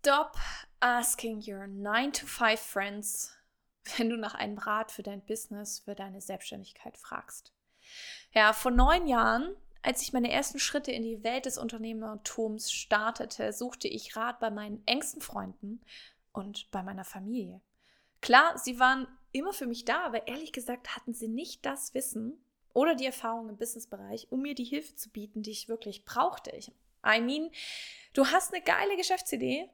Stop asking your 9 to 5 friends, wenn du nach einem Rat für dein Business, für deine Selbstständigkeit fragst. Ja, vor neun Jahren, als ich meine ersten Schritte in die Welt des Unternehmertums startete, suchte ich Rat bei meinen engsten Freunden und bei meiner Familie. Klar, sie waren immer für mich da, aber ehrlich gesagt hatten sie nicht das Wissen oder die Erfahrung im Businessbereich, um mir die Hilfe zu bieten, die ich wirklich brauchte. Ich, I mean, du hast eine geile Geschäftsidee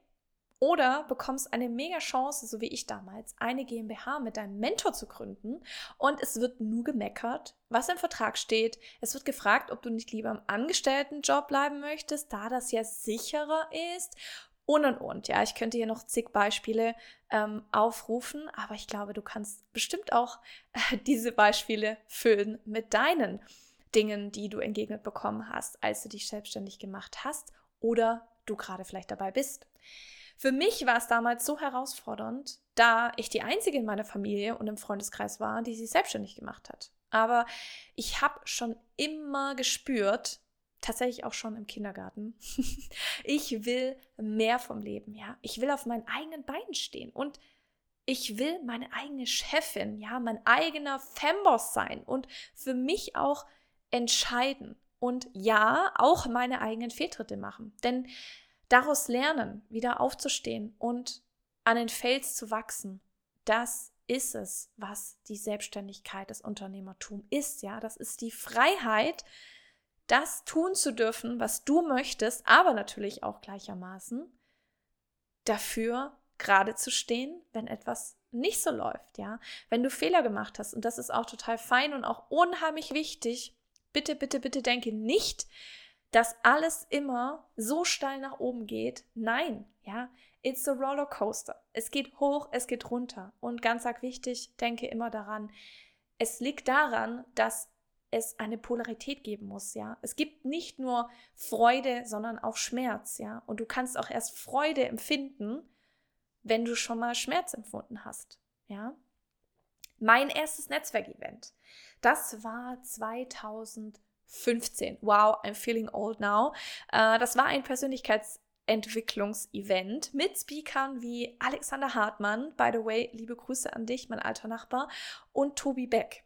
oder bekommst eine mega Chance, so wie ich damals, eine GmbH mit deinem Mentor zu gründen und es wird nur gemeckert, was im Vertrag steht. Es wird gefragt, ob du nicht lieber im Angestelltenjob bleiben möchtest, da das ja sicherer ist und und und. Ja, ich könnte hier noch zig Beispiele ähm, aufrufen, aber ich glaube, du kannst bestimmt auch äh, diese Beispiele füllen mit deinen Dingen, die du entgegnet bekommen hast, als du dich selbstständig gemacht hast oder du gerade vielleicht dabei bist. Für mich war es damals so herausfordernd, da ich die einzige in meiner Familie und im Freundeskreis war, die sich selbstständig gemacht hat. Aber ich habe schon immer gespürt, tatsächlich auch schon im Kindergarten, ich will mehr vom Leben, ja. Ich will auf meinen eigenen Beinen stehen und ich will meine eigene Chefin, ja, mein eigener Femboss sein und für mich auch entscheiden und ja, auch meine eigenen Fehltritte machen. Denn daraus lernen, wieder aufzustehen und an den Fels zu wachsen, das ist es, was die Selbstständigkeit, das Unternehmertum ist. Ja, das ist die Freiheit, das tun zu dürfen, was du möchtest, aber natürlich auch gleichermaßen dafür gerade zu stehen, wenn etwas nicht so läuft, ja, wenn du Fehler gemacht hast und das ist auch total fein und auch unheimlich wichtig. Bitte, bitte, bitte denke nicht, dass alles immer so steil nach oben geht. Nein, ja, it's a roller coaster. Es geht hoch, es geht runter. Und ganz arg wichtig, denke immer daran, es liegt daran, dass es eine Polarität geben muss, ja. Es gibt nicht nur Freude, sondern auch Schmerz, ja. Und du kannst auch erst Freude empfinden, wenn du schon mal Schmerz empfunden hast, ja. Mein erstes Netzwerkevent, das war 2000 15. Wow, I'm feeling old now. Äh, das war ein Persönlichkeitsentwicklungsevent mit Speakern wie Alexander Hartmann, by the way, liebe Grüße an dich, mein alter Nachbar, und Tobi Beck.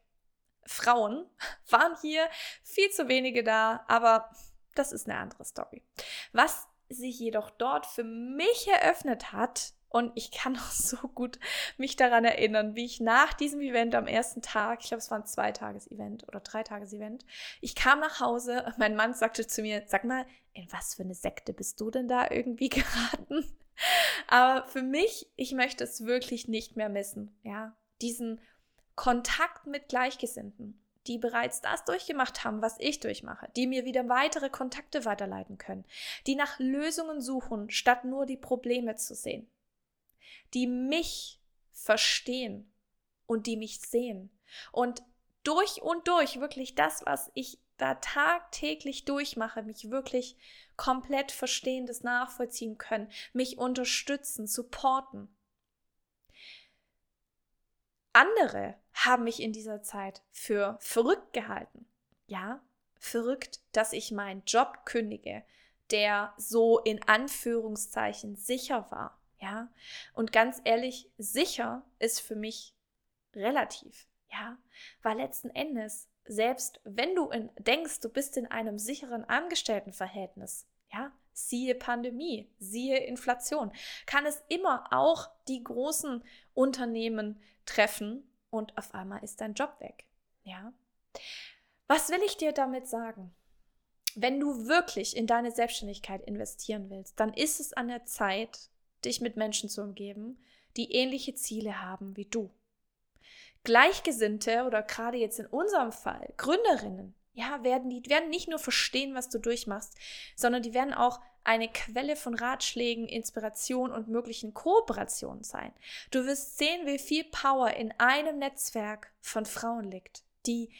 Frauen waren hier viel zu wenige da, aber das ist eine andere Story. Was sich jedoch dort für mich eröffnet hat, und ich kann noch so gut mich daran erinnern, wie ich nach diesem Event am ersten Tag, ich glaube, es war ein Zweitages-Event oder Dreitages-Event, ich kam nach Hause mein Mann sagte zu mir, sag mal, in was für eine Sekte bist du denn da irgendwie geraten? Aber für mich, ich möchte es wirklich nicht mehr missen, ja, diesen Kontakt mit Gleichgesinnten, die bereits das durchgemacht haben, was ich durchmache, die mir wieder weitere Kontakte weiterleiten können, die nach Lösungen suchen, statt nur die Probleme zu sehen die mich verstehen und die mich sehen. Und durch und durch wirklich das, was ich da tagtäglich durchmache, mich wirklich komplett verstehen, das nachvollziehen können, mich unterstützen, supporten. Andere haben mich in dieser Zeit für verrückt gehalten. Ja, verrückt, dass ich meinen Job kündige, der so in Anführungszeichen sicher war. Ja, und ganz ehrlich, sicher ist für mich relativ. Ja, weil letzten Endes, selbst wenn du in, denkst, du bist in einem sicheren Angestelltenverhältnis, ja, siehe Pandemie, siehe Inflation, kann es immer auch die großen Unternehmen treffen und auf einmal ist dein Job weg. Ja. Was will ich dir damit sagen? Wenn du wirklich in deine Selbstständigkeit investieren willst, dann ist es an der Zeit, dich mit Menschen zu umgeben, die ähnliche Ziele haben wie du. Gleichgesinnte oder gerade jetzt in unserem Fall Gründerinnen, ja, werden die werden nicht nur verstehen, was du durchmachst, sondern die werden auch eine Quelle von Ratschlägen, Inspiration und möglichen Kooperationen sein. Du wirst sehen, wie viel Power in einem Netzwerk von Frauen liegt, die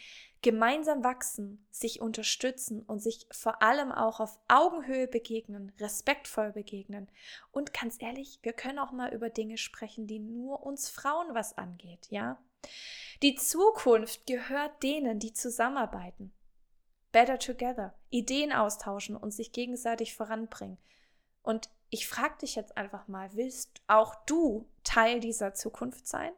gemeinsam wachsen, sich unterstützen und sich vor allem auch auf Augenhöhe begegnen, respektvoll begegnen. Und ganz ehrlich, wir können auch mal über Dinge sprechen, die nur uns Frauen was angeht, ja? Die Zukunft gehört denen, die zusammenarbeiten. Better together, Ideen austauschen und sich gegenseitig voranbringen. Und ich frage dich jetzt einfach mal, willst auch du Teil dieser Zukunft sein?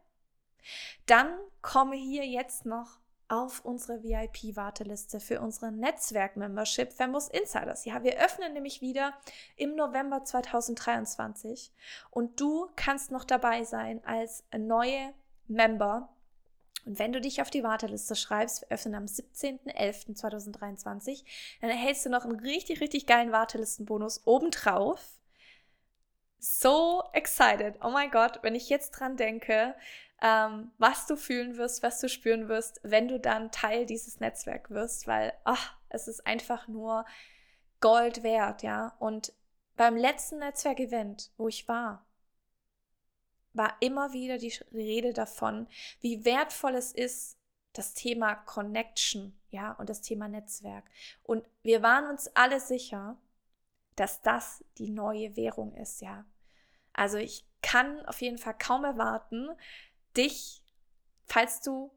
Dann komme hier jetzt noch auf unsere VIP-Warteliste für unsere Netzwerk-Membership Fembus Insiders. Ja, wir öffnen nämlich wieder im November 2023 und du kannst noch dabei sein als neue Member. Und wenn du dich auf die Warteliste schreibst, wir öffnen am 17.11.2023, dann erhältst du noch einen richtig, richtig geilen Wartelistenbonus obendrauf. So excited. Oh mein Gott, wenn ich jetzt dran denke, ähm, was du fühlen wirst, was du spüren wirst, wenn du dann Teil dieses Netzwerks wirst, weil ach, es ist einfach nur Gold wert, ja. Und beim letzten Netzwerkevent, wo ich war, war immer wieder die Rede davon, wie wertvoll es ist, das Thema Connection, ja, und das Thema Netzwerk. Und wir waren uns alle sicher, dass das die neue Währung ist, ja. Also ich kann auf jeden Fall kaum erwarten, dich, falls du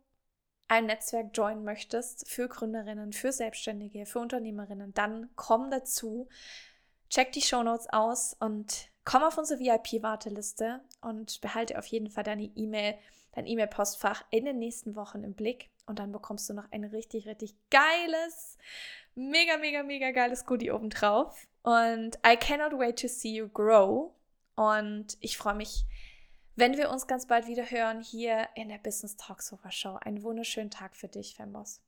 ein Netzwerk joinen möchtest für Gründerinnen, für Selbstständige, für Unternehmerinnen, dann komm dazu, check die Shownotes aus und komm auf unsere VIP-Warteliste und behalte auf jeden Fall deine E-Mail, dein E-Mail-Postfach in den nächsten Wochen im Blick und dann bekommst du noch ein richtig, richtig geiles, mega, mega, mega geiles Goodie obendrauf. Und I cannot wait to see you grow. Und ich freue mich wenn wir uns ganz bald wieder hören hier in der Business Talk Sofa Show. Einen wunderschönen Tag für dich, Fembos.